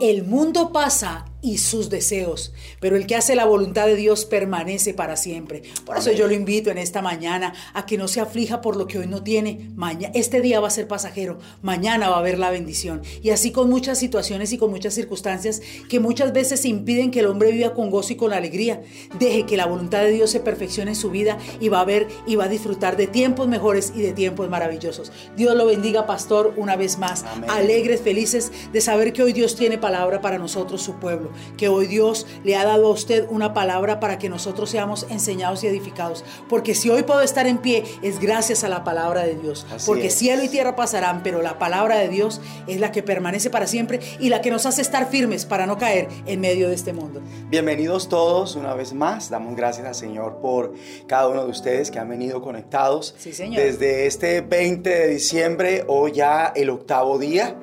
El mundo pasa y sus deseos, pero el que hace la voluntad de Dios permanece para siempre. Por eso yo lo invito en esta mañana a que no se aflija por lo que hoy no tiene. Este día va a ser pasajero, mañana va a haber la bendición. Y así con muchas situaciones y con muchas circunstancias que muchas veces impiden que el hombre viva con gozo y con alegría. Deje que la voluntad de Dios se perfeccione en su vida y va a ver y va a disfrutar de tiempos mejores y de tiempos maravillosos. Dios lo bendiga, pastor, una vez más. Alegres, felices de saber que hoy Dios tiene palabra para nosotros, su pueblo que hoy Dios le ha dado a usted una palabra para que nosotros seamos enseñados y edificados. Porque si hoy puedo estar en pie es gracias a la palabra de Dios. porque cielo y tierra pasarán, pero la palabra de Dios es la que permanece para siempre y la que nos hace estar firmes para no caer en medio de este mundo. Bienvenidos todos una vez más. Damos gracias al Señor por cada uno de ustedes que han venido conectados. Sí, señor. Desde este 20 de diciembre, hoy ya el octavo día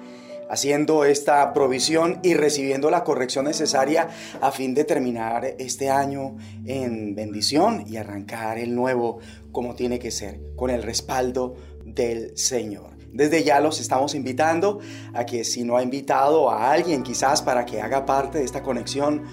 haciendo esta provisión y recibiendo la corrección necesaria a fin de terminar este año en bendición y arrancar el nuevo como tiene que ser, con el respaldo del Señor. Desde ya los estamos invitando a que si no ha invitado a alguien quizás para que haga parte de esta conexión,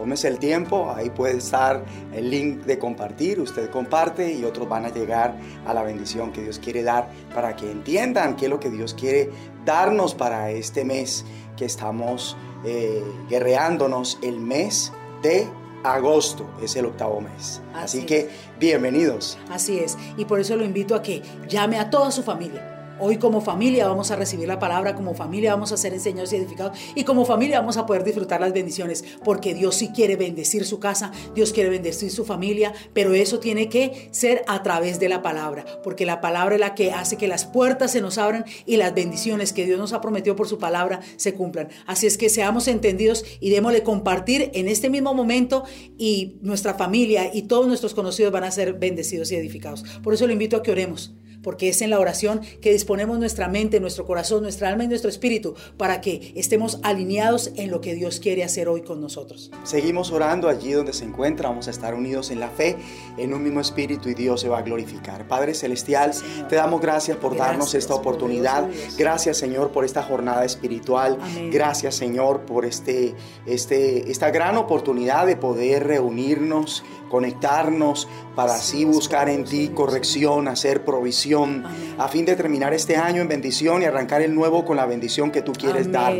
tómese el tiempo, ahí puede estar el link de compartir, usted comparte y otros van a llegar a la bendición que Dios quiere dar para que entiendan qué es lo que Dios quiere darnos para este mes que estamos eh, guerreándonos, el mes de agosto, es el octavo mes. Así que bienvenidos. Así es, y por eso lo invito a que llame a toda su familia Hoy como familia vamos a recibir la palabra, como familia vamos a ser enseñados y edificados y como familia vamos a poder disfrutar las bendiciones, porque Dios sí quiere bendecir su casa, Dios quiere bendecir su familia, pero eso tiene que ser a través de la palabra, porque la palabra es la que hace que las puertas se nos abran y las bendiciones que Dios nos ha prometido por su palabra se cumplan. Así es que seamos entendidos y démosle compartir en este mismo momento y nuestra familia y todos nuestros conocidos van a ser bendecidos y edificados. Por eso lo invito a que oremos porque es en la oración que disponemos nuestra mente, nuestro corazón, nuestra alma y nuestro espíritu para que estemos alineados en lo que Dios quiere hacer hoy con nosotros. Seguimos orando allí donde se encuentra, vamos a estar unidos en la fe, en un mismo espíritu y Dios se va a glorificar. Padre Celestial, te damos gracias por darnos esta oportunidad. Gracias Señor por esta jornada espiritual. Gracias Señor por este, este, esta gran oportunidad de poder reunirnos, conectarnos para así buscar en ti corrección, hacer provisión, a fin de terminar este año en bendición y arrancar el nuevo con la bendición que tú quieres dar.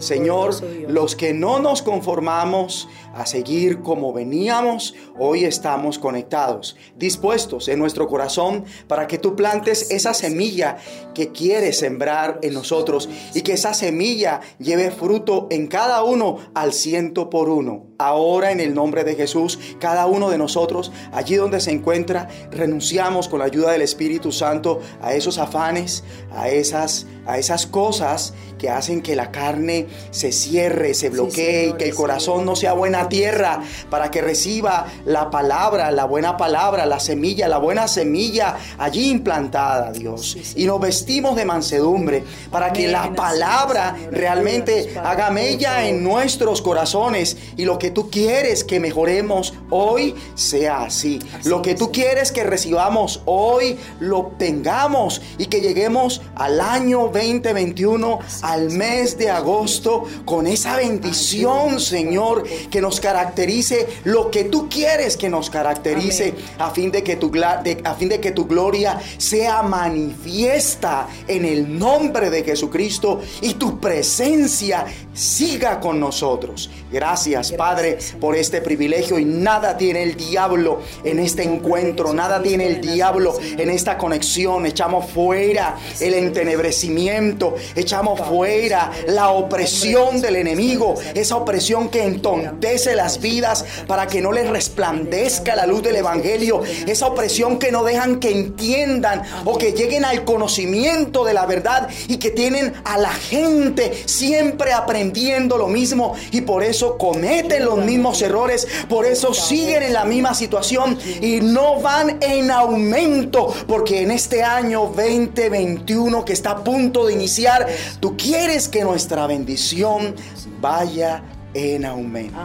Señor, los que no nos conformamos a seguir como veníamos, hoy estamos conectados, dispuestos en nuestro corazón para que tú plantes esa semilla que quieres sembrar en nosotros y que esa semilla lleve fruto en cada uno al ciento por uno. Ahora en el nombre de Jesús, cada uno de nosotros, allí donde se encuentra, renunciamos con la ayuda del Espíritu Santo a esos afanes, a esas, a esas cosas que hacen que la carne se cierre, se bloquee y que el corazón no sea buena tierra para que reciba la palabra, la buena palabra, la semilla, la buena semilla allí implantada, Dios. y nos vestimos de mansedumbre para que la palabra realmente haga mella en nuestros corazones y lo que tú quieres que mejoremos hoy sea así. Lo que tú quieres que recibamos hoy lo obtengamos y que lleguemos al año 2021 al mes de agosto con esa bendición, Señor, que nos caracterice lo que tú quieres que nos caracterice a fin de que tu a fin de que tu gloria sea manifiesta en el nombre de Jesucristo y tu presencia siga con nosotros. Gracias, Padre, por este privilegio y nada tiene el diablo en este encuentro, nada tiene el diablo en esta conexión. Echamos fuera el entenebrecimiento, echamos fuera la opresión del enemigo, esa opresión que entontece las vidas para que no les resplandezca la luz del Evangelio, esa opresión que no dejan que entiendan o que lleguen al conocimiento de la verdad y que tienen a la gente siempre aprendiendo lo mismo y por eso cometen los mismos errores, por eso siguen en la misma situación y no van en aumento, porque en este año 2021 que está a punto de iniciar, tú quieres que nuestra bendición vaya en aumento.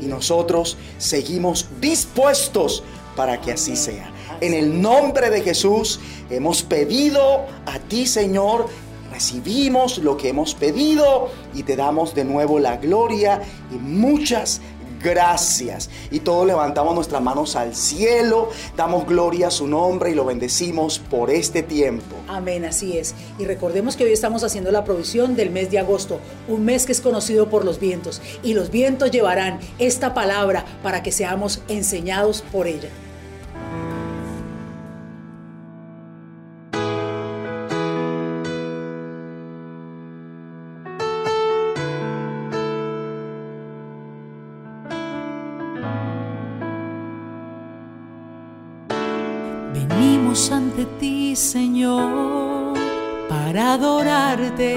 Y nosotros seguimos dispuestos para que así sea. En el nombre de Jesús hemos pedido a ti, Señor, recibimos lo que hemos pedido y te damos de nuevo la gloria y muchas gracias. Y todos levantamos nuestras manos al cielo, damos gloria a su nombre y lo bendecimos por este tiempo. Amén, así es. Y recordemos que hoy estamos haciendo la provisión del mes de agosto, un mes que es conocido por los vientos. Y los vientos llevarán esta palabra para que seamos enseñados por ella. Señor, para adorarte,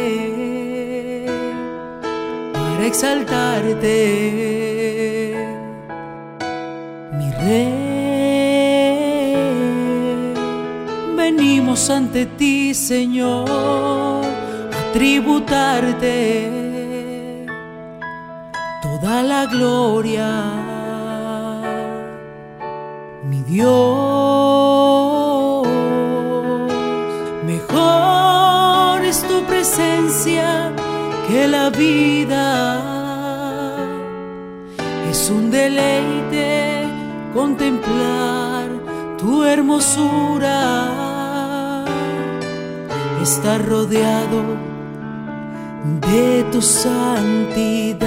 para exaltarte, mi Rey. Venimos ante ti, Señor, a tributarte toda la gloria, mi Dios. Que la vida. Es un deleite contemplar tu hermosura. Estar rodeado de tu santidad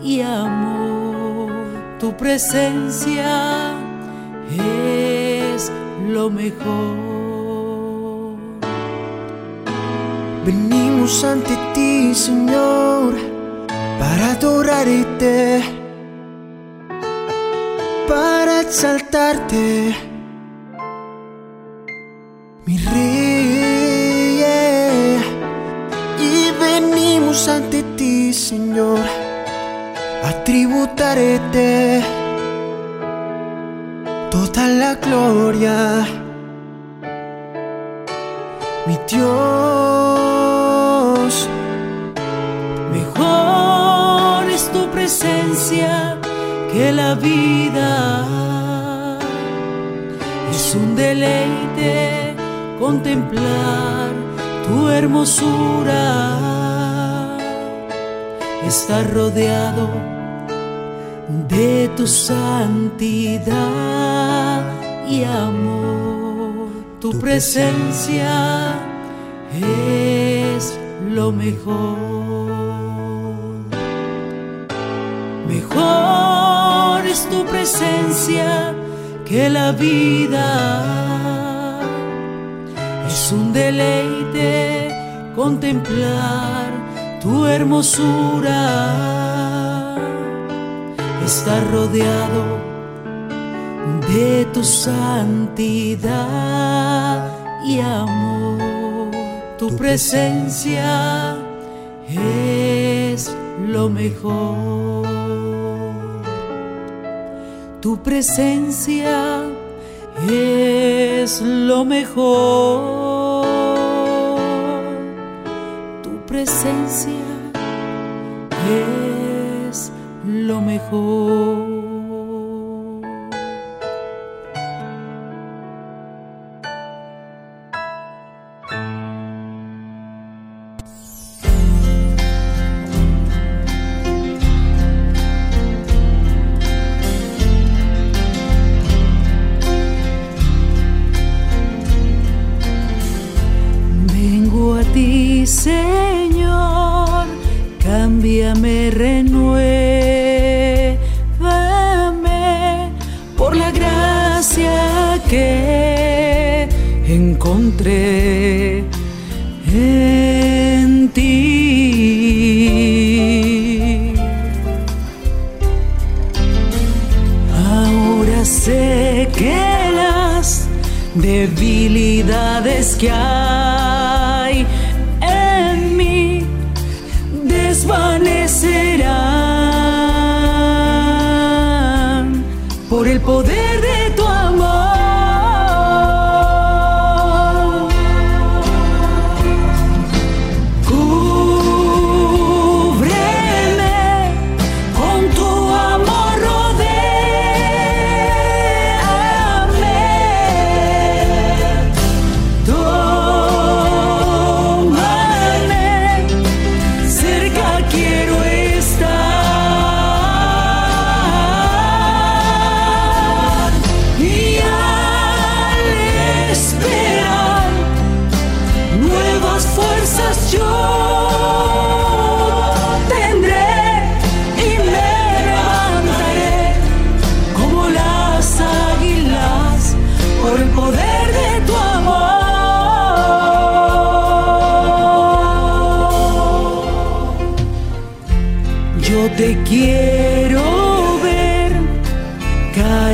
y amor. Tu presencia es lo mejor. Venimos ante ti, Señor, para adorarte, para exaltarte, mi Rey. Y venimos ante ti, Señor, a tributarte toda la gloria, mi Dios. Que la vida. Es un deleite contemplar tu hermosura. Estar rodeado de tu santidad y amor. Tu presencia es lo mejor. Mejor es tu presencia que la vida. Es un deleite contemplar tu hermosura. Estar rodeado de tu santidad y amor. Tu presencia es lo mejor. Tu presencia es lo mejor. Tu presencia es lo mejor.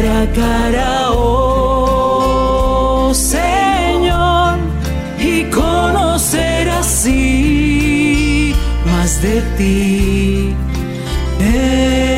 Cara a cara, oh Señor, y conocer así más de ti. En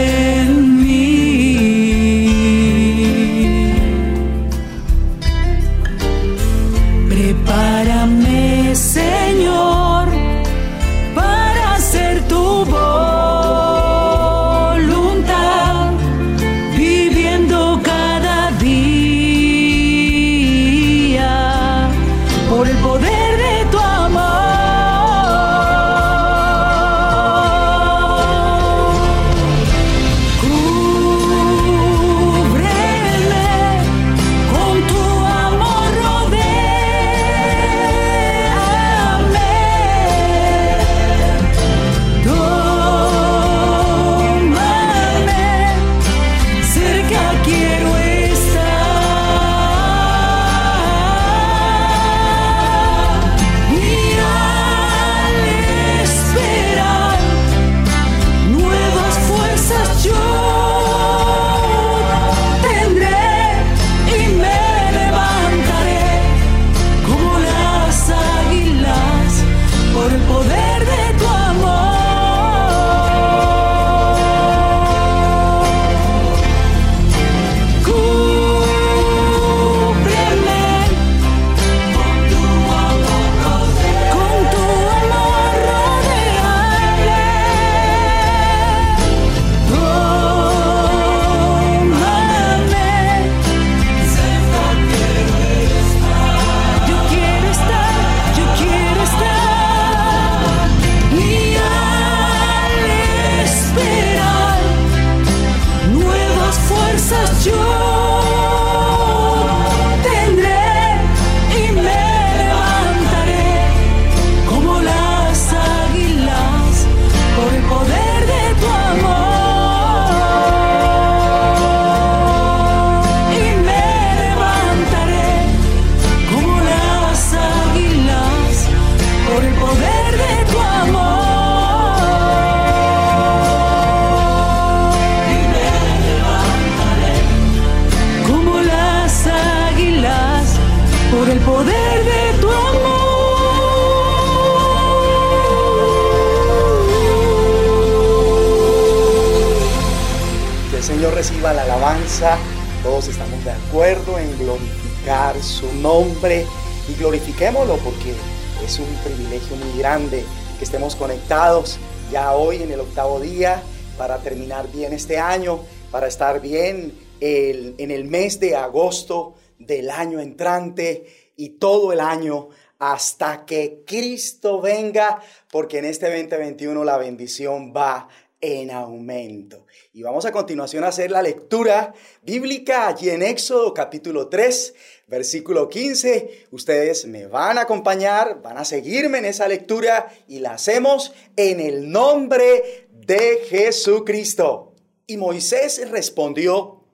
ya hoy en el octavo día para terminar bien este año, para estar bien en el mes de agosto del año entrante y todo el año hasta que Cristo venga, porque en este 2021 la bendición va en aumento. Y vamos a continuación a hacer la lectura bíblica allí en Éxodo capítulo 3, versículo 15. Ustedes me van a acompañar, van a seguirme en esa lectura y la hacemos en el nombre de Jesucristo. Y Moisés respondió,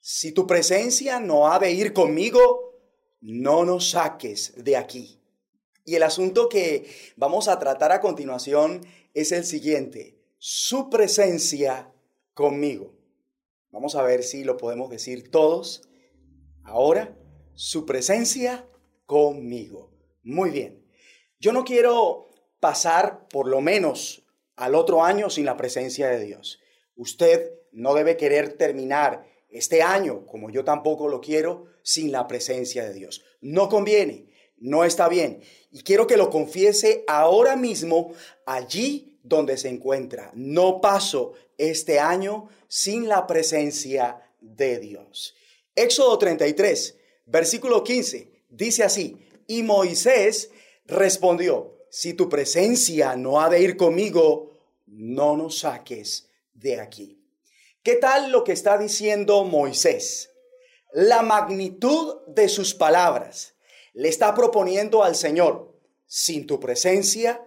si tu presencia no ha de ir conmigo, no nos saques de aquí. Y el asunto que vamos a tratar a continuación es el siguiente, su presencia conmigo. Vamos a ver si lo podemos decir todos. Ahora, su presencia conmigo. Muy bien. Yo no quiero pasar por lo menos al otro año sin la presencia de Dios. Usted no debe querer terminar este año, como yo tampoco lo quiero, sin la presencia de Dios. No conviene, no está bien. Y quiero que lo confiese ahora mismo allí donde se encuentra. No paso este año sin la presencia de Dios. Éxodo 33, versículo 15, dice así, y Moisés respondió, si tu presencia no ha de ir conmigo, no nos saques de aquí. ¿Qué tal lo que está diciendo Moisés? La magnitud de sus palabras le está proponiendo al Señor, sin tu presencia,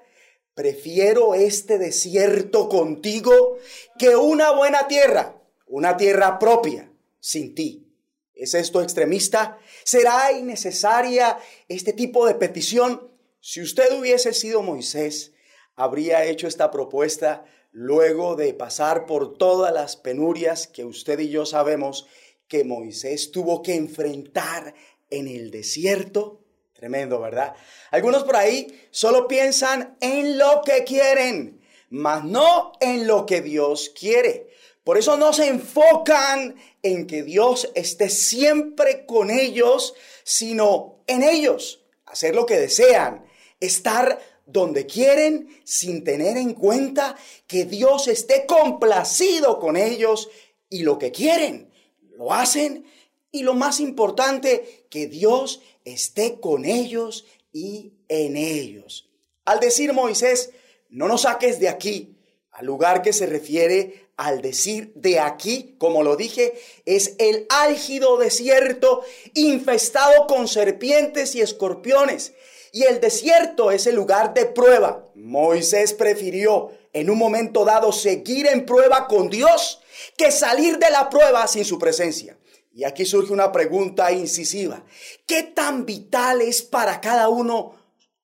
prefiero este desierto contigo que una buena tierra, una tierra propia, sin ti. ¿Es esto extremista? ¿Será innecesaria este tipo de petición? Si usted hubiese sido Moisés, habría hecho esta propuesta luego de pasar por todas las penurias que usted y yo sabemos que Moisés tuvo que enfrentar en el desierto. Tremendo, ¿verdad? Algunos por ahí solo piensan en lo que quieren, mas no en lo que Dios quiere. Por eso no se enfocan en que Dios esté siempre con ellos, sino en ellos, hacer lo que desean, estar donde quieren sin tener en cuenta que Dios esté complacido con ellos y lo que quieren, lo hacen y lo más importante, que Dios esté con ellos y en ellos. Al decir Moisés, no nos saques de aquí, al lugar que se refiere al decir de aquí, como lo dije, es el álgido desierto infestado con serpientes y escorpiones. Y el desierto es el lugar de prueba. Moisés prefirió en un momento dado seguir en prueba con Dios que salir de la prueba sin su presencia. Y aquí surge una pregunta incisiva. ¿Qué tan vital es para cada uno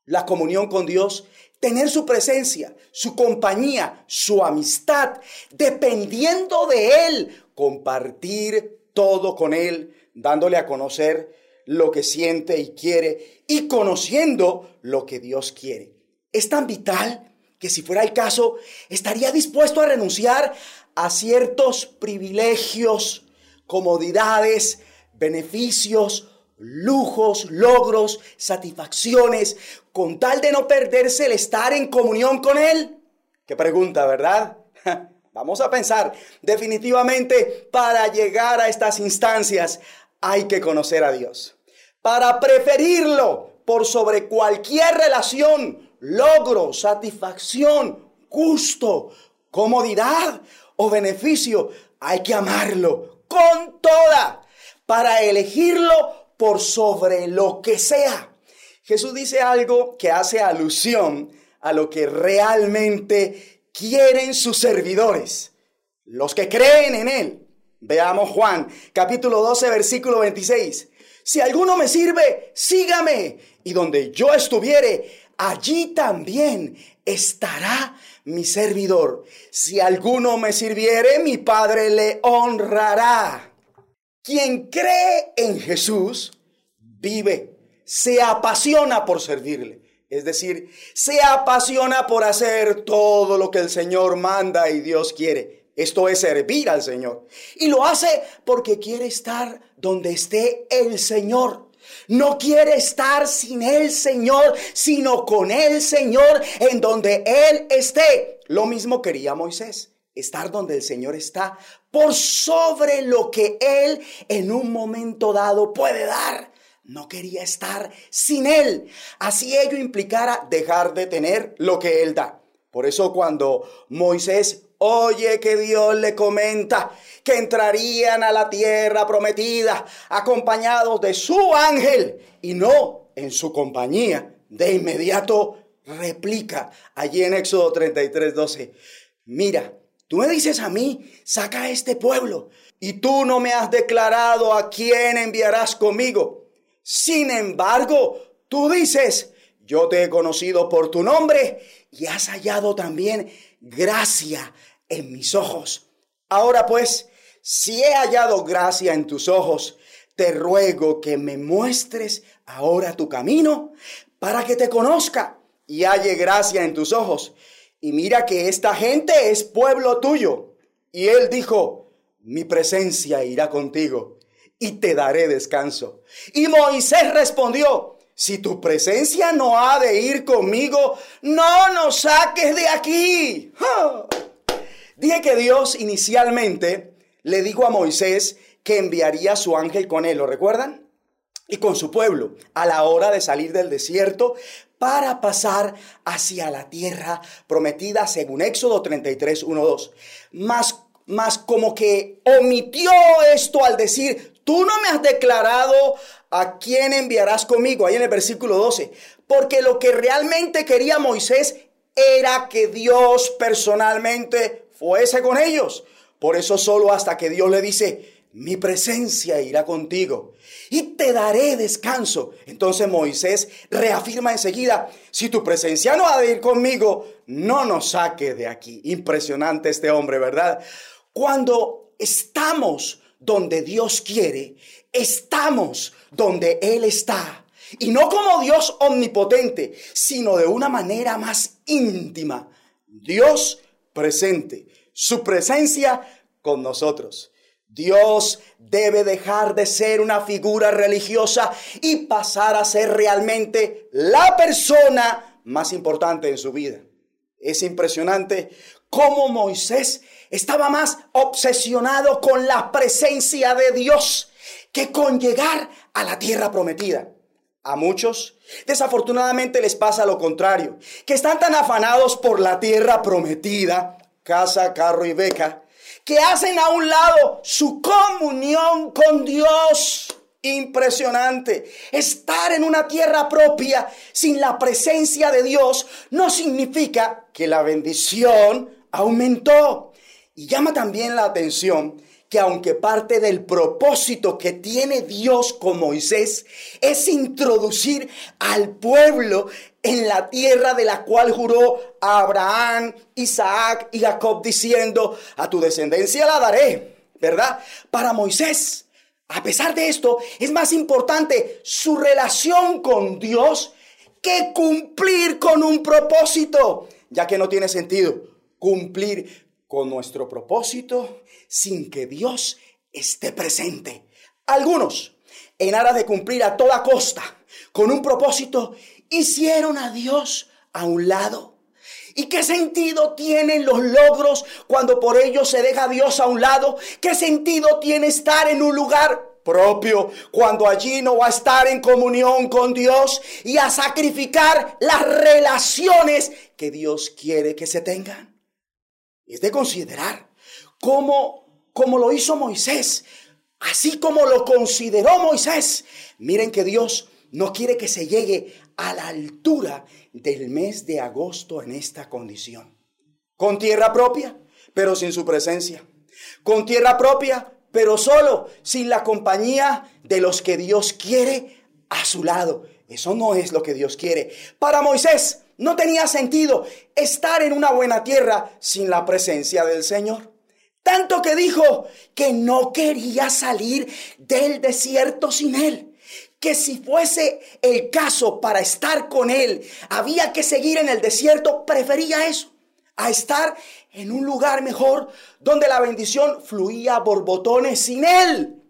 la comunión con Dios? Tener su presencia, su compañía, su amistad, dependiendo de Él, compartir todo con Él, dándole a conocer lo que siente y quiere y conociendo lo que Dios quiere. Es tan vital que si fuera el caso, estaría dispuesto a renunciar a ciertos privilegios, comodidades, beneficios, lujos, logros, satisfacciones, con tal de no perderse el estar en comunión con Él? Qué pregunta, ¿verdad? Vamos a pensar, definitivamente para llegar a estas instancias hay que conocer a Dios. Para preferirlo por sobre cualquier relación, logro, satisfacción, gusto, comodidad o beneficio, hay que amarlo con toda para elegirlo por sobre lo que sea. Jesús dice algo que hace alusión a lo que realmente quieren sus servidores, los que creen en Él. Veamos Juan, capítulo 12, versículo 26. Si alguno me sirve, sígame. Y donde yo estuviere, allí también estará mi servidor. Si alguno me sirviere, mi Padre le honrará. Quien cree en Jesús, vive, se apasiona por servirle. Es decir, se apasiona por hacer todo lo que el Señor manda y Dios quiere. Esto es servir al Señor. Y lo hace porque quiere estar donde esté el Señor. No quiere estar sin el Señor, sino con el Señor en donde Él esté. Lo mismo quería Moisés, estar donde el Señor está, por sobre lo que Él en un momento dado puede dar. No quería estar sin Él. Así ello implicara dejar de tener lo que Él da. Por eso cuando Moisés Oye que Dios le comenta que entrarían a la tierra prometida acompañados de su ángel y no en su compañía. De inmediato replica allí en Éxodo 33, 12. Mira, tú me dices a mí, saca a este pueblo y tú no me has declarado a quién enviarás conmigo. Sin embargo, tú dices, yo te he conocido por tu nombre y has hallado también gracia en mis ojos. Ahora pues, si he hallado gracia en tus ojos, te ruego que me muestres ahora tu camino para que te conozca y halle gracia en tus ojos. Y mira que esta gente es pueblo tuyo. Y él dijo, mi presencia irá contigo y te daré descanso. Y Moisés respondió, si tu presencia no ha de ir conmigo, no nos saques de aquí. Dije que Dios inicialmente le dijo a Moisés que enviaría a su ángel con él, ¿lo recuerdan? Y con su pueblo a la hora de salir del desierto para pasar hacia la tierra prometida según Éxodo 33, 1, 2. Más, más como que omitió esto al decir, tú no me has declarado a quién enviarás conmigo, ahí en el versículo 12, porque lo que realmente quería Moisés era que Dios personalmente fuese con ellos. Por eso solo hasta que Dios le dice, mi presencia irá contigo y te daré descanso. Entonces Moisés reafirma enseguida, si tu presencia no ha de ir conmigo, no nos saque de aquí. Impresionante este hombre, ¿verdad? Cuando estamos donde Dios quiere, estamos donde Él está. Y no como Dios omnipotente, sino de una manera más íntima. Dios presente, su presencia con nosotros. Dios debe dejar de ser una figura religiosa y pasar a ser realmente la persona más importante en su vida. Es impresionante cómo Moisés estaba más obsesionado con la presencia de Dios que con llegar a la tierra prometida. A muchos, desafortunadamente, les pasa lo contrario, que están tan afanados por la tierra prometida, casa, carro y beca, que hacen a un lado su comunión con Dios. Impresionante. Estar en una tierra propia sin la presencia de Dios no significa que la bendición aumentó. Y llama también la atención que aunque parte del propósito que tiene Dios con Moisés es introducir al pueblo en la tierra de la cual juró a Abraham, Isaac y Jacob diciendo, a tu descendencia la daré, ¿verdad? Para Moisés, a pesar de esto, es más importante su relación con Dios que cumplir con un propósito, ya que no tiene sentido cumplir con nuestro propósito sin que Dios esté presente. Algunos, en aras de cumplir a toda costa con un propósito, hicieron a Dios a un lado. ¿Y qué sentido tienen los logros cuando por ellos se deja a Dios a un lado? ¿Qué sentido tiene estar en un lugar propio cuando allí no va a estar en comunión con Dios y a sacrificar las relaciones que Dios quiere que se tengan? Es de considerar cómo, como lo hizo Moisés, así como lo consideró Moisés. Miren que Dios no quiere que se llegue a la altura del mes de agosto en esta condición. Con tierra propia, pero sin su presencia. Con tierra propia, pero solo, sin la compañía de los que Dios quiere a su lado. Eso no es lo que Dios quiere. Para Moisés, no tenía sentido estar en una buena tierra sin la presencia del Señor. Tanto que dijo que no quería salir del desierto sin Él. Que si fuese el caso para estar con Él, había que seguir en el desierto, prefería eso, a estar en un lugar mejor donde la bendición fluía borbotones sin Él.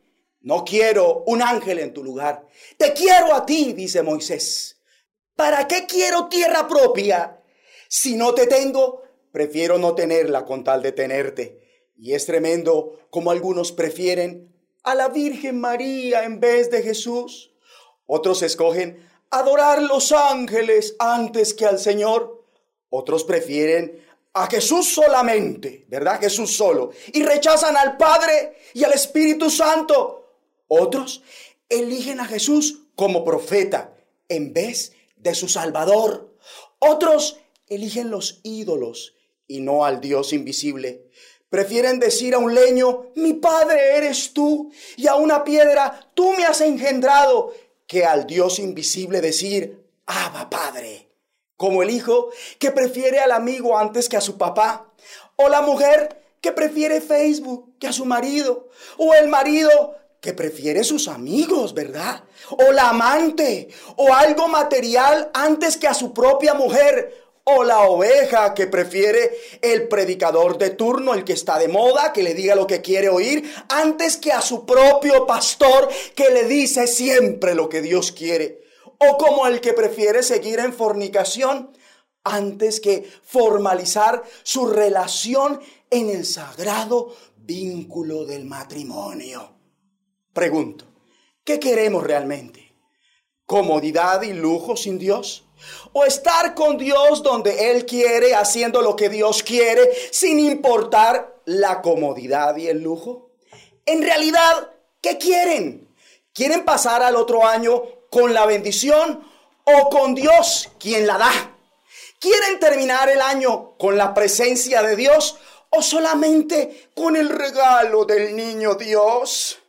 No quiero un ángel en tu lugar. Te quiero a ti, dice Moisés. ¿Para qué quiero tierra propia? Si no te tengo, prefiero no tenerla con tal de tenerte. Y es tremendo como algunos prefieren a la Virgen María en vez de Jesús. Otros escogen adorar los ángeles antes que al Señor. Otros prefieren a Jesús solamente, ¿verdad? Jesús solo. Y rechazan al Padre y al Espíritu Santo. Otros eligen a Jesús como profeta en vez de de su Salvador. Otros eligen los ídolos y no al Dios invisible. Prefieren decir a un leño, mi padre eres tú, y a una piedra, tú me has engendrado, que al Dios invisible decir, Abba Padre. Como el hijo que prefiere al amigo antes que a su papá, o la mujer que prefiere Facebook que a su marido, o el marido que prefiere sus amigos, ¿verdad? O la amante, o algo material antes que a su propia mujer, o la oveja que prefiere el predicador de turno, el que está de moda, que le diga lo que quiere oír, antes que a su propio pastor que le dice siempre lo que Dios quiere. O como el que prefiere seguir en fornicación antes que formalizar su relación en el sagrado vínculo del matrimonio. Pregunto, ¿qué queremos realmente? ¿Comodidad y lujo sin Dios? ¿O estar con Dios donde Él quiere, haciendo lo que Dios quiere, sin importar la comodidad y el lujo? En realidad, ¿qué quieren? ¿Quieren pasar al otro año con la bendición o con Dios quien la da? ¿Quieren terminar el año con la presencia de Dios o solamente con el regalo del niño Dios?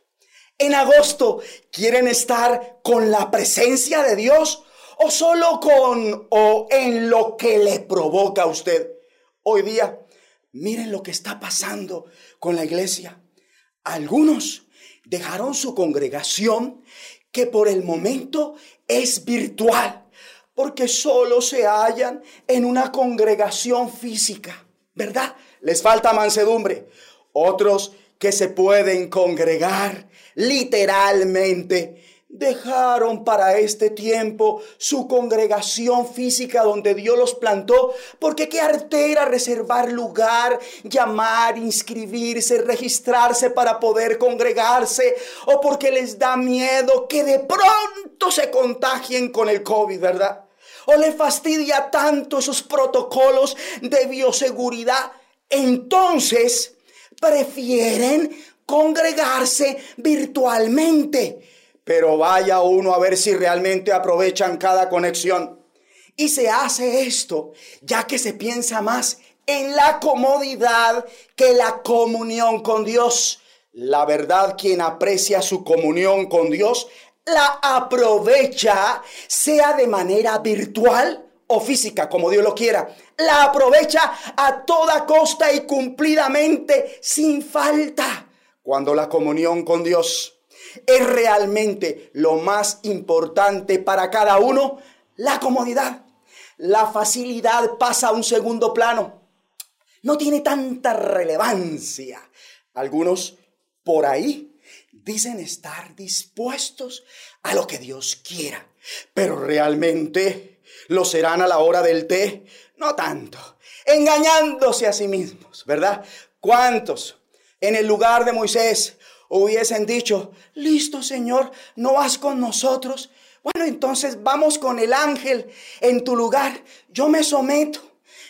En agosto, ¿quieren estar con la presencia de Dios o solo con o en lo que le provoca a usted? Hoy día, miren lo que está pasando con la iglesia. Algunos dejaron su congregación que por el momento es virtual, porque solo se hallan en una congregación física, ¿verdad? Les falta mansedumbre. Otros que se pueden congregar literalmente dejaron para este tiempo su congregación física donde Dios los plantó, porque qué artera reservar lugar, llamar, inscribirse, registrarse para poder congregarse, o porque les da miedo que de pronto se contagien con el COVID, ¿verdad? O le fastidia tanto esos protocolos de bioseguridad, entonces prefieren congregarse virtualmente. Pero vaya uno a ver si realmente aprovechan cada conexión. Y se hace esto ya que se piensa más en la comodidad que la comunión con Dios. La verdad, quien aprecia su comunión con Dios, la aprovecha, sea de manera virtual o física, como Dios lo quiera. La aprovecha a toda costa y cumplidamente, sin falta. Cuando la comunión con Dios es realmente lo más importante para cada uno, la comodidad. La facilidad pasa a un segundo plano. No tiene tanta relevancia. Algunos por ahí dicen estar dispuestos a lo que Dios quiera, pero realmente lo serán a la hora del té, no tanto, engañándose a sí mismos, ¿verdad? ¿Cuántos en el lugar de Moisés hubiesen dicho, listo Señor, no vas con nosotros. Bueno, entonces vamos con el ángel en tu lugar. Yo me someto.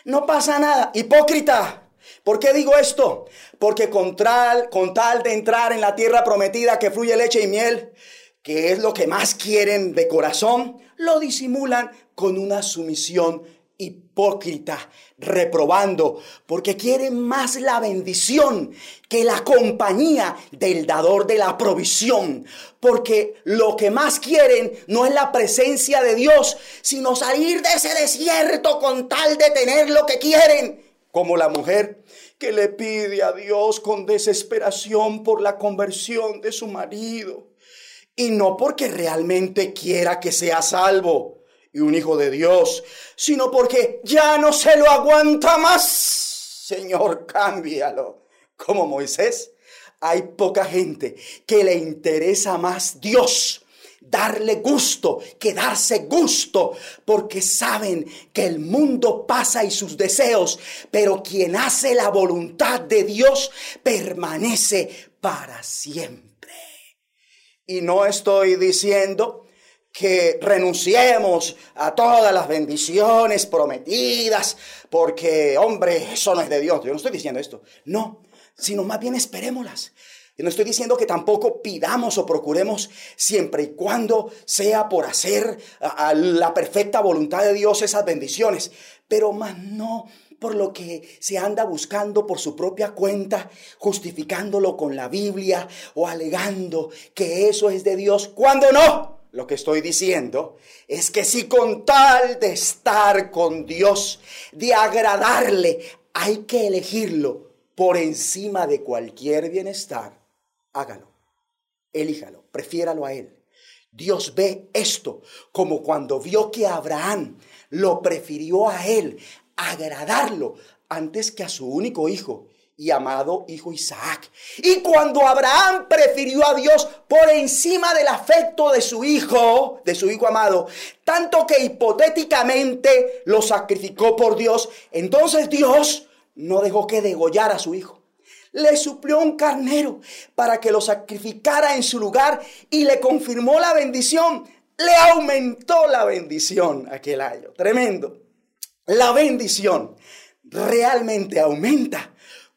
No pasa nada. Hipócrita. ¿Por qué digo esto? Porque con tal, con tal de entrar en la tierra prometida que fluye leche y miel, que es lo que más quieren de corazón, lo disimulan con una sumisión hipócrita, reprobando, porque quieren más la bendición que la compañía del dador de la provisión, porque lo que más quieren no es la presencia de Dios, sino salir de ese desierto con tal de tener lo que quieren, como la mujer que le pide a Dios con desesperación por la conversión de su marido, y no porque realmente quiera que sea salvo y un hijo de Dios, sino porque ya no se lo aguanta más. Señor, cámbialo. Como Moisés, hay poca gente que le interesa más Dios darle gusto, que darse gusto, porque saben que el mundo pasa y sus deseos, pero quien hace la voluntad de Dios permanece para siempre. Y no estoy diciendo que renunciemos a todas las bendiciones prometidas, porque, hombre, eso no es de Dios. Yo no estoy diciendo esto. No, sino más bien esperémoslas. Y no estoy diciendo que tampoco pidamos o procuremos siempre y cuando sea por hacer a, la perfecta voluntad de Dios esas bendiciones, pero más no por lo que se anda buscando por su propia cuenta, justificándolo con la Biblia o alegando que eso es de Dios, cuando no. Lo que estoy diciendo es que si con tal de estar con Dios, de agradarle, hay que elegirlo por encima de cualquier bienestar, hágalo, elíjalo, prefiéralo a Él. Dios ve esto como cuando vio que Abraham lo prefirió a Él, agradarlo antes que a su único hijo y amado hijo Isaac. Y cuando Abraham prefirió a Dios por encima del afecto de su hijo, de su hijo amado, tanto que hipotéticamente lo sacrificó por Dios, entonces Dios no dejó que degollara a su hijo. Le suplió un carnero para que lo sacrificara en su lugar y le confirmó la bendición. Le aumentó la bendición aquel año. Tremendo. La bendición realmente aumenta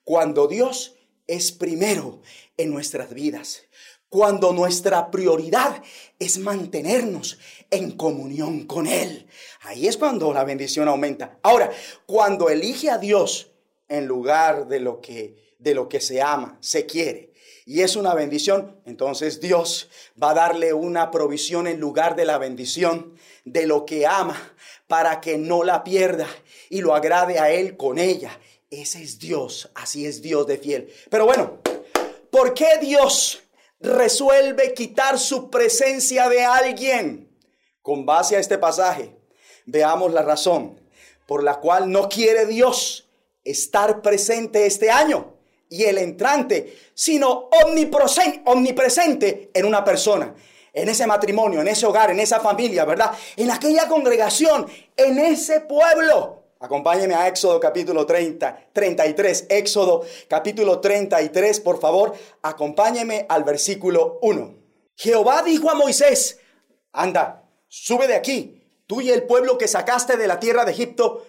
cuando Dios es primero en nuestras vidas, cuando nuestra prioridad es mantenernos en comunión con Él. Ahí es cuando la bendición aumenta. Ahora, cuando elige a Dios en lugar de lo que de lo que se ama, se quiere. Y es una bendición, entonces Dios va a darle una provisión en lugar de la bendición de lo que ama para que no la pierda y lo agrade a él con ella. Ese es Dios, así es Dios de fiel. Pero bueno, ¿por qué Dios resuelve quitar su presencia de alguien? Con base a este pasaje, veamos la razón por la cual no quiere Dios estar presente este año y el entrante, sino omnipresente en una persona, en ese matrimonio, en ese hogar, en esa familia, ¿verdad? En aquella congregación, en ese pueblo. Acompáñeme a Éxodo capítulo 30, 33. Éxodo capítulo 33, por favor, acompáñeme al versículo 1. Jehová dijo a Moisés, anda, sube de aquí, tú y el pueblo que sacaste de la tierra de Egipto,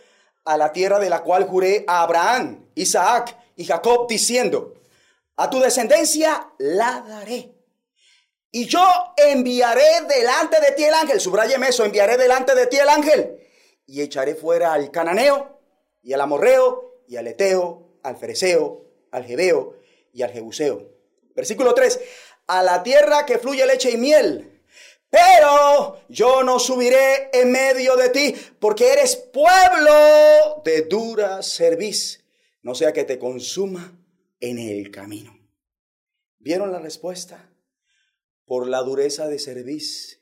a la tierra de la cual juré a Abraham, Isaac y Jacob, diciendo, a tu descendencia la daré. Y yo enviaré delante de ti el ángel, subrayeme eso, enviaré delante de ti el ángel y echaré fuera al cananeo y al amorreo y al eteo, al fereceo, al jebeo y al jebuseo. Versículo 3, a la tierra que fluye leche y miel. Pero yo no subiré en medio de ti, porque eres pueblo de dura cerviz, no sea que te consuma en el camino. ¿Vieron la respuesta? Por la dureza de cerviz.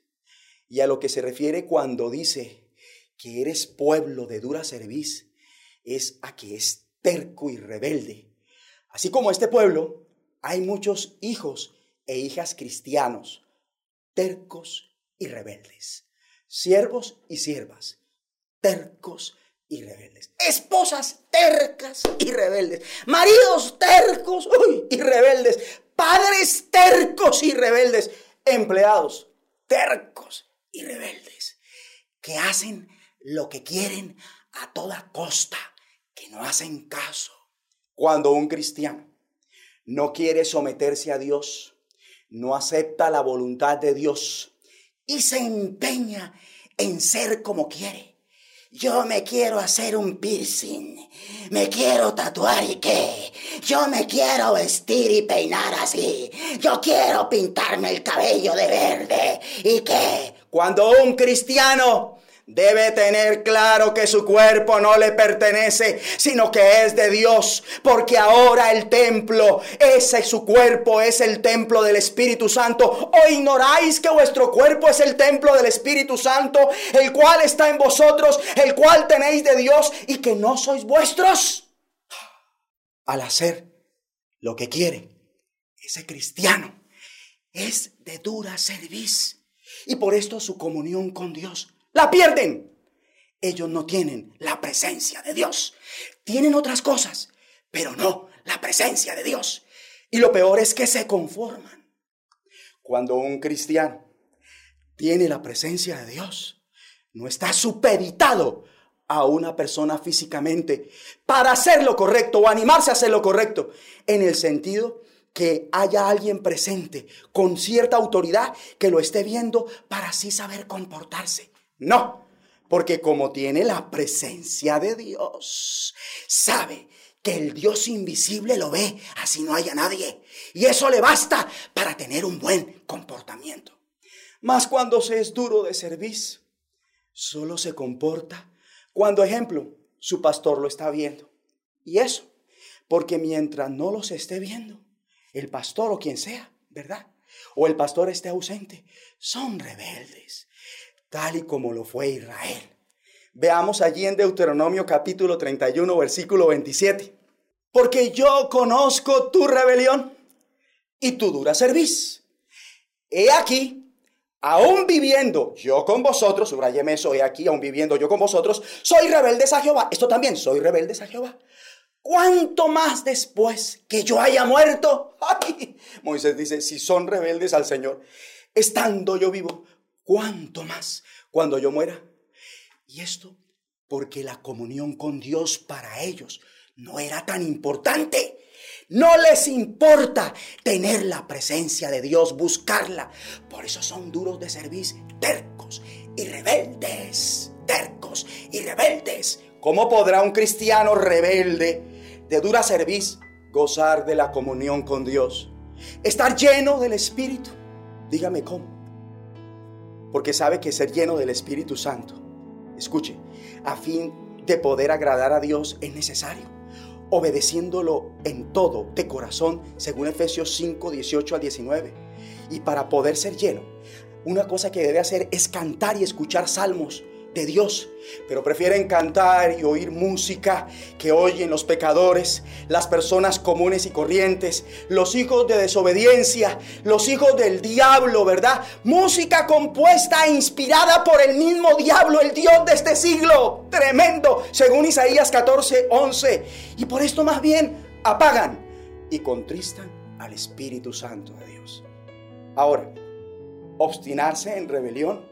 Y a lo que se refiere cuando dice, que eres pueblo de dura cerviz es a que es terco y rebelde. Así como este pueblo, hay muchos hijos e hijas cristianos, tercos y rebeldes, siervos y siervas, tercos y rebeldes, esposas tercas y rebeldes, maridos tercos y rebeldes, padres tercos y rebeldes, empleados tercos y rebeldes, que hacen lo que quieren a toda costa, que no hacen caso. Cuando un cristiano no quiere someterse a Dios, no acepta la voluntad de Dios y se empeña en ser como quiere. Yo me quiero hacer un piercing, me quiero tatuar y qué. Yo me quiero vestir y peinar así. Yo quiero pintarme el cabello de verde y qué. Cuando un cristiano Debe tener claro que su cuerpo no le pertenece, sino que es de Dios, porque ahora el templo, ese su cuerpo es el templo del Espíritu Santo. ¿O ignoráis que vuestro cuerpo es el templo del Espíritu Santo, el cual está en vosotros, el cual tenéis de Dios y que no sois vuestros? Al hacer lo que quiere ese cristiano, es de dura serviz y por esto su comunión con Dios la pierden. Ellos no tienen la presencia de Dios. Tienen otras cosas, pero no la presencia de Dios. Y lo peor es que se conforman. Cuando un cristiano tiene la presencia de Dios, no está supeditado a una persona físicamente para hacer lo correcto o animarse a hacer lo correcto, en el sentido que haya alguien presente con cierta autoridad que lo esté viendo para así saber comportarse. No, porque como tiene la presencia de Dios, sabe que el Dios invisible lo ve, así no haya nadie. Y eso le basta para tener un buen comportamiento. Mas cuando se es duro de servicio, solo se comporta cuando, ejemplo, su pastor lo está viendo. Y eso, porque mientras no los esté viendo, el pastor o quien sea, ¿verdad? O el pastor esté ausente, son rebeldes tal y como lo fue Israel. Veamos allí en Deuteronomio capítulo 31, versículo 27. Porque yo conozco tu rebelión y tu dura cerviz. He aquí, aún viviendo yo con vosotros, subrayeme eso, he aquí, aún viviendo yo con vosotros, soy rebelde a Jehová. Esto también, soy rebelde a Jehová. ¿Cuánto más después que yo haya muerto? Moisés dice, si son rebeldes al Señor, estando yo vivo, ¿Cuánto más cuando yo muera? Y esto porque la comunión con Dios para ellos no era tan importante. No les importa tener la presencia de Dios, buscarla. Por eso son duros de servir, tercos y rebeldes. Tercos y rebeldes. ¿Cómo podrá un cristiano rebelde de dura serviz, gozar de la comunión con Dios, estar lleno del Espíritu. Dígame cómo. Porque sabe que ser lleno del Espíritu Santo, escuche, a fin de poder agradar a Dios es necesario, obedeciéndolo en todo de corazón, según Efesios 5, 18 al 19. Y para poder ser lleno, una cosa que debe hacer es cantar y escuchar salmos, de Dios, pero prefieren cantar y oír música que oyen los pecadores, las personas comunes y corrientes, los hijos de desobediencia, los hijos del diablo, ¿verdad? Música compuesta e inspirada por el mismo diablo, el Dios de este siglo, tremendo, según Isaías 14, 11. Y por esto más bien apagan y contristan al Espíritu Santo de Dios. Ahora, obstinarse en rebelión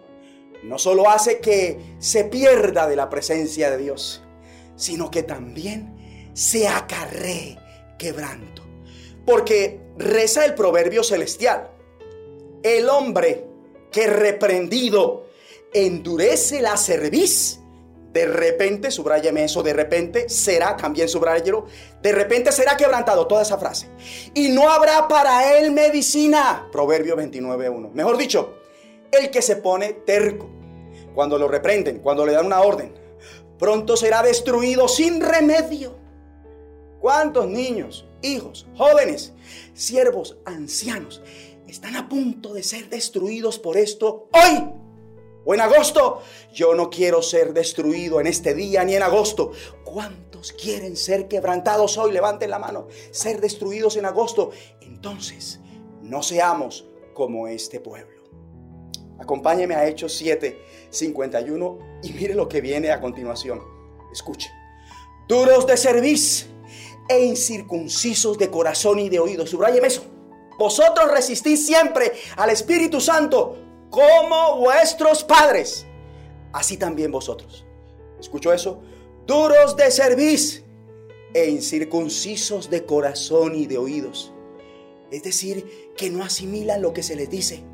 no solo hace que se pierda de la presencia de Dios, sino que también se acarree quebranto. Porque reza el proverbio celestial, el hombre que reprendido endurece la cerviz, de repente, subrayeme eso, de repente será, también subrayelo, de repente será quebrantado, toda esa frase. Y no habrá para él medicina, Proverbio 29.1. Mejor dicho, el que se pone terco, cuando lo reprenden, cuando le dan una orden, pronto será destruido sin remedio. ¿Cuántos niños, hijos, jóvenes, siervos, ancianos están a punto de ser destruidos por esto hoy? O en agosto, yo no quiero ser destruido en este día ni en agosto. ¿Cuántos quieren ser quebrantados hoy? Levanten la mano. Ser destruidos en agosto. Entonces, no seamos como este pueblo. Acompáñeme a Hechos 7, 51 y mire lo que viene a continuación. Escuche. Duros de cerviz e incircuncisos de corazón y de oído. Subrayeme eso. Vosotros resistís siempre al Espíritu Santo como vuestros padres. Así también vosotros. ¿Escucho eso? Duros de cerviz e incircuncisos de corazón y de oídos. Es decir, que no asimilan lo que se les dice,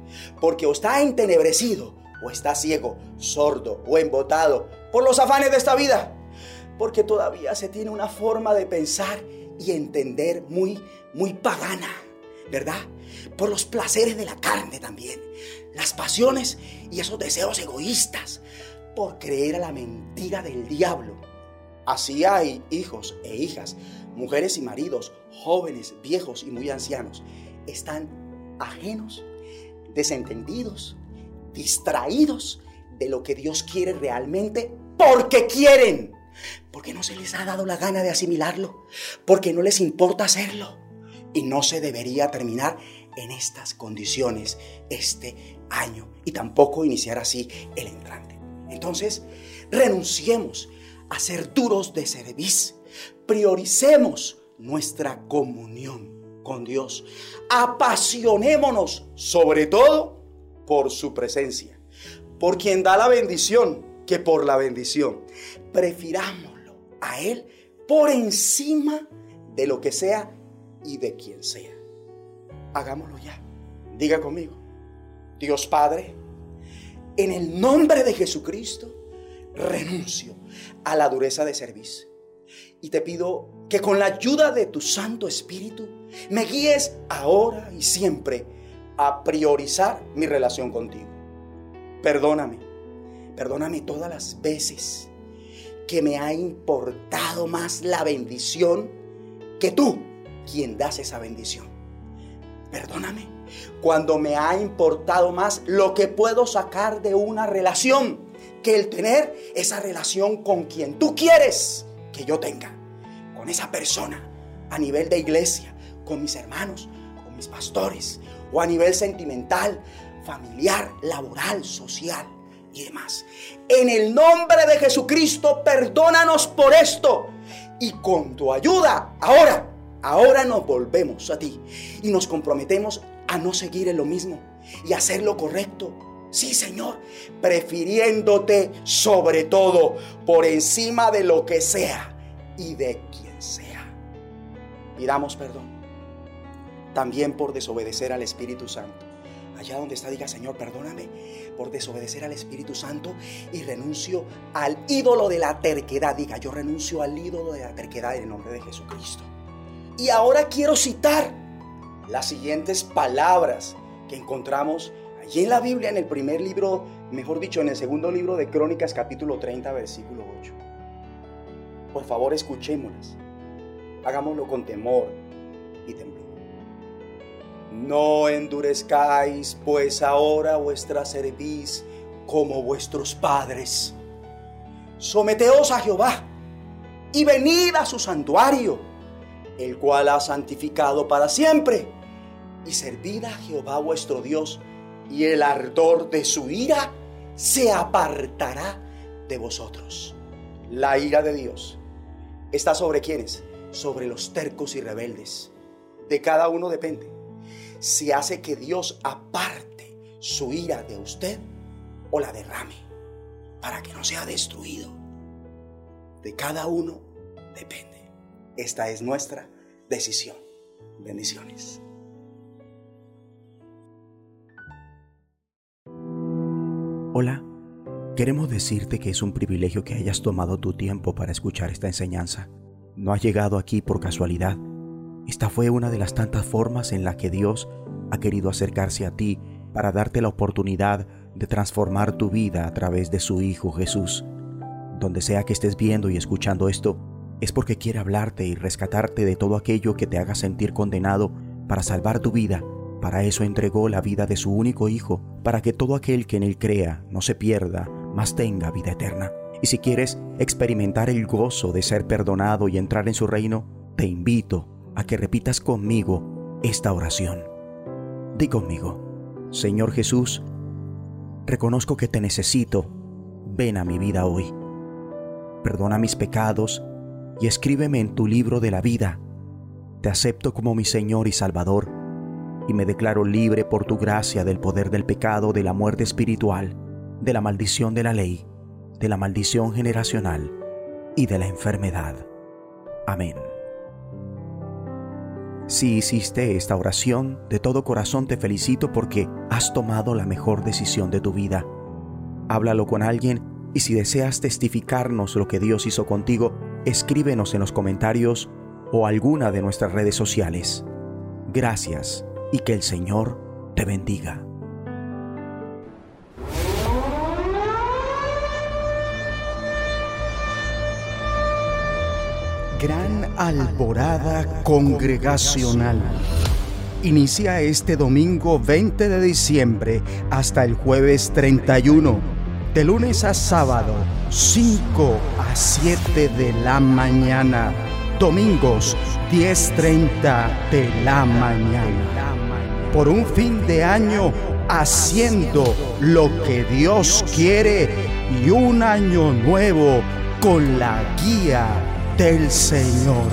porque o está entenebrecido, o está ciego, sordo o embotado por los afanes de esta vida, porque todavía se tiene una forma de pensar y entender muy, muy pagana, ¿verdad? Por los placeres de la carne también, las pasiones y esos deseos egoístas, por creer a la mentira del diablo. Así hay hijos e hijas mujeres y maridos, jóvenes, viejos y muy ancianos, están ajenos, desentendidos, distraídos de lo que Dios quiere realmente porque quieren, porque no se les ha dado la gana de asimilarlo, porque no les importa hacerlo. Y no se debería terminar en estas condiciones este año y tampoco iniciar así el entrante. Entonces, renunciemos a ser duros de servicio prioricemos nuestra comunión con Dios. Apasionémonos sobre todo por su presencia, por quien da la bendición que por la bendición. Prefirámoslo a Él por encima de lo que sea y de quien sea. Hagámoslo ya. Diga conmigo, Dios Padre, en el nombre de Jesucristo, renuncio a la dureza de servicio y te pido que con la ayuda de tu Santo Espíritu me guíes ahora y siempre a priorizar mi relación contigo. Perdóname, perdóname todas las veces que me ha importado más la bendición que tú, quien das esa bendición. Perdóname cuando me ha importado más lo que puedo sacar de una relación que el tener esa relación con quien tú quieres que yo tenga con esa persona a nivel de iglesia, con mis hermanos, con mis pastores, o a nivel sentimental, familiar, laboral, social y demás. En el nombre de Jesucristo, perdónanos por esto. Y con tu ayuda, ahora, ahora nos volvemos a ti y nos comprometemos a no seguir en lo mismo y hacer lo correcto Sí, Señor, prefiriéndote sobre todo, por encima de lo que sea y de quien sea. Pidamos perdón también por desobedecer al Espíritu Santo, Allá donde está, diga, Señor, perdóname por desobedecer al Espíritu Santo y renuncio al ídolo de la terquedad. Diga, yo renuncio al ídolo de la terquedad en el nombre de Jesucristo. Y ahora quiero citar las siguientes palabras que encontramos allí en la Biblia, en el primer libro, mejor dicho, en el segundo libro de Crónicas, capítulo 30, versículo 8. Por favor, escuchémoslas. Hagámoslo con temor y temblor. No endurezcáis, pues ahora vuestra cerviz como vuestros padres. Someteos a Jehová y venid a su santuario, el cual ha santificado para siempre, y servid a Jehová vuestro Dios, y el ardor de su ira se apartará de vosotros. La ira de Dios está sobre quienes? Sobre los tercos y rebeldes. De cada uno depende si hace que Dios aparte su ira de usted o la derrame para que no sea destruido. De cada uno depende. Esta es nuestra decisión. Bendiciones. Hola, queremos decirte que es un privilegio que hayas tomado tu tiempo para escuchar esta enseñanza. No has llegado aquí por casualidad esta fue una de las tantas formas en la que Dios ha querido acercarse a ti para darte la oportunidad de transformar tu vida a través de su Hijo Jesús. Donde sea que estés viendo y escuchando esto, es porque quiere hablarte y rescatarte de todo aquello que te haga sentir condenado para salvar tu vida. Para eso entregó la vida de su único Hijo, para que todo aquel que en él crea no se pierda, mas tenga vida eterna. Y si quieres experimentar el gozo de ser perdonado y entrar en su reino, te invito a que repitas conmigo esta oración. Di conmigo, Señor Jesús, reconozco que te necesito, ven a mi vida hoy. Perdona mis pecados y escríbeme en tu libro de la vida. Te acepto como mi Señor y Salvador y me declaro libre por tu gracia del poder del pecado, de la muerte espiritual, de la maldición de la ley, de la maldición generacional y de la enfermedad. Amén. Si hiciste esta oración, de todo corazón te felicito porque has tomado la mejor decisión de tu vida. Háblalo con alguien y si deseas testificarnos lo que Dios hizo contigo, escríbenos en los comentarios o alguna de nuestras redes sociales. Gracias y que el Señor te bendiga. Gran Alborada Congregacional. Inicia este domingo 20 de diciembre hasta el jueves 31, de lunes a sábado, 5 a 7 de la mañana, domingos 10.30 de la mañana. Por un fin de año haciendo lo que Dios quiere y un año nuevo con la guía del Señor.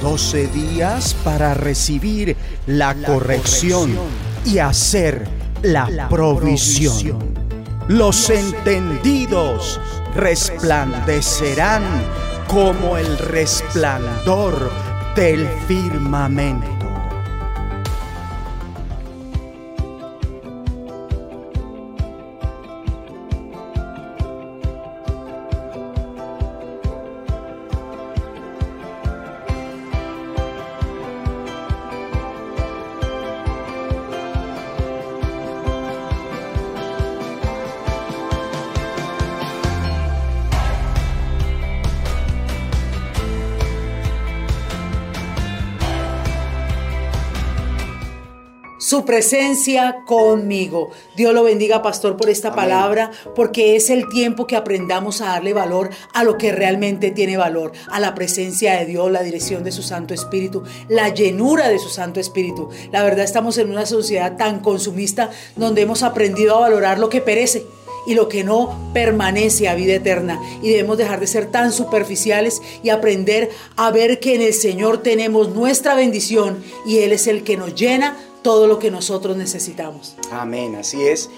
Doce días para recibir la corrección y hacer la provisión. Los entendidos resplandecerán como el resplandor del firmamento. Su presencia conmigo. Dios lo bendiga, pastor, por esta palabra, porque es el tiempo que aprendamos a darle valor a lo que realmente tiene valor, a la presencia de Dios, la dirección de su Santo Espíritu, la llenura de su Santo Espíritu. La verdad estamos en una sociedad tan consumista donde hemos aprendido a valorar lo que perece y lo que no permanece a vida eterna. Y debemos dejar de ser tan superficiales y aprender a ver que en el Señor tenemos nuestra bendición y Él es el que nos llena todo lo que nosotros necesitamos. Amén, así es.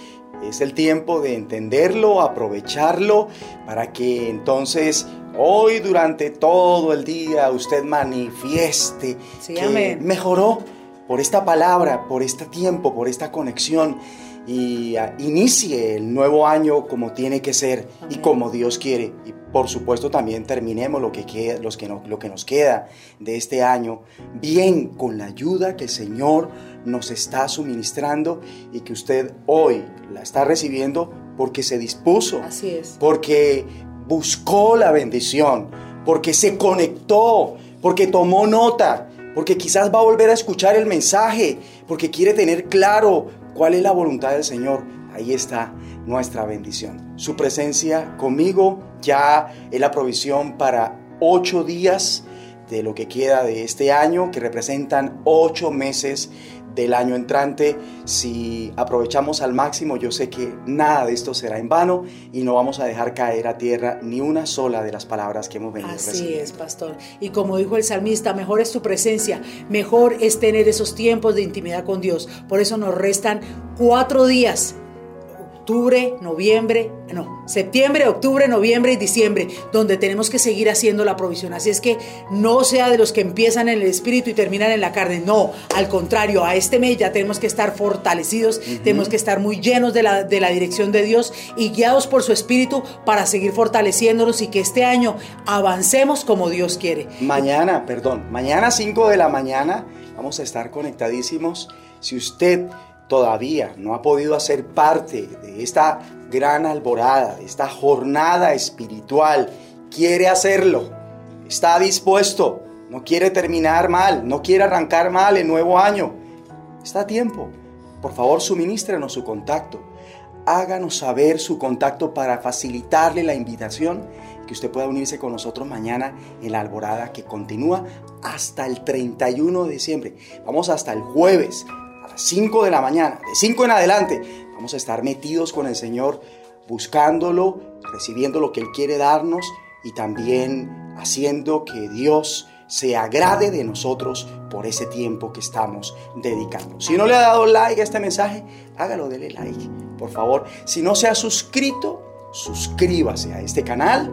Es el tiempo de entenderlo, aprovecharlo, para que entonces hoy durante todo el día usted manifieste que mejoró, por esta palabra, por este tiempo, por esta conexión y uh, inicie el nuevo año como tiene que ser y como Dios quiere. Y por supuesto también terminemos lo que, queda, los que no, lo que nos queda de este año bien con la ayuda que el Señor nos está suministrando y que usted hoy la está recibiendo porque se dispuso. Así es. Porque buscó la bendición, porque se conectó, porque tomó nota, porque quizás va a volver a escuchar el mensaje, porque quiere tener claro cuál es la voluntad del Señor. Ahí está nuestra bendición. Su presencia conmigo ya es la provisión para ocho días de lo que queda de este año, que representan ocho meses del año entrante. Si aprovechamos al máximo, yo sé que nada de esto será en vano y no vamos a dejar caer a tierra ni una sola de las palabras que hemos venido Así es, pastor. Y como dijo el salmista, mejor es tu presencia, mejor es tener esos tiempos de intimidad con Dios. Por eso nos restan cuatro días octubre, noviembre, no, septiembre, octubre, noviembre y diciembre, donde tenemos que seguir haciendo la provisión. Así es que no sea de los que empiezan en el espíritu y terminan en la carne. No, al contrario, a este mes ya tenemos que estar fortalecidos, tenemos que estar muy llenos de la, de la dirección de Dios y guiados por su espíritu para seguir fortaleciéndonos y que este año avancemos como Dios quiere. Mañana, perdón, mañana 5 de la mañana vamos a estar conectadísimos. Si usted todavía no ha podido hacer parte de esta gran alborada, de esta jornada espiritual, quiere hacerlo, está dispuesto, no quiere terminar mal, no quiere arrancar mal el nuevo año, está a tiempo. Por favor, suministrenos su contacto. Háganos saber su contacto para facilitarle la invitación que usted pueda unirse con nosotros mañana en la alborada que continúa hasta el 31 de diciembre. Vamos hasta el jueves 5 de la mañana, de 5 en adelante, vamos a estar metidos con el Señor, buscándolo, recibiendo lo que Él quiere darnos y también haciendo que Dios se agrade de nosotros por ese tiempo que estamos dedicando. Si no le ha dado like a este mensaje, hágalo, dele like, por favor. Si no se ha suscrito, suscríbase a este canal.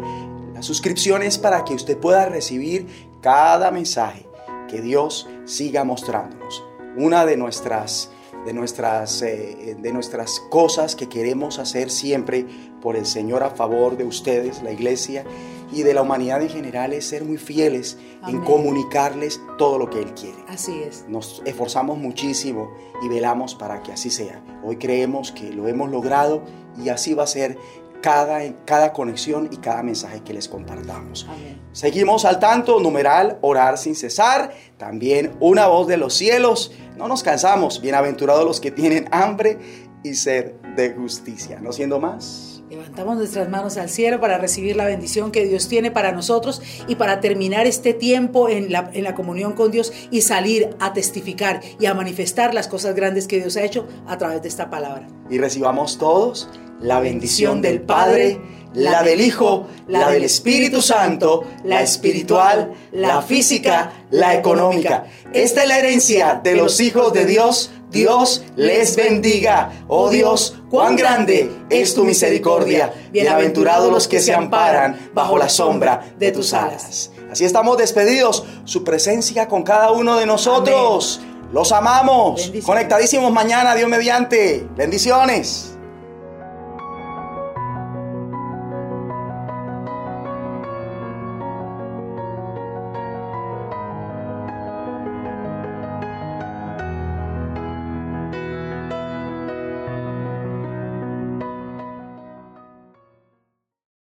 La suscripción es para que usted pueda recibir cada mensaje que Dios siga mostrándonos una de nuestras, de nuestras, eh, de nuestras cosas que queremos hacer siempre por el Señor a favor de ustedes, la iglesia y de la humanidad en general es ser muy fieles en comunicarles todo lo que Él quiere. Así es. Nos esforzamos muchísimo y velamos para que así sea. Hoy creemos que lo hemos logrado y así va a ser cada, cada conexión y cada mensaje que les compartamos. Seguimos al tanto, numeral, orar sin cesar, también una voz de los cielos, no nos cansamos, bienaventurados los que tienen hambre y sed de justicia. No siendo más. Levantamos nuestras manos al cielo para recibir la bendición que Dios tiene para nosotros y para terminar este tiempo en la, en la comunión con Dios y salir a testificar y a manifestar las cosas grandes que Dios ha hecho a través de esta palabra. Y recibamos todos la bendición del Padre, la del Hijo, la del Espíritu Santo, la espiritual, la física, la económica. Esta es la herencia de los hijos de Dios. Dios les bendiga. Oh Dios, cuán grande es tu misericordia. Bienaventurados los que se amparan bajo la sombra de tus alas. Así estamos despedidos. Su presencia con cada uno de nosotros. Los amamos. Conectadísimos mañana, Dios mediante. Bendiciones.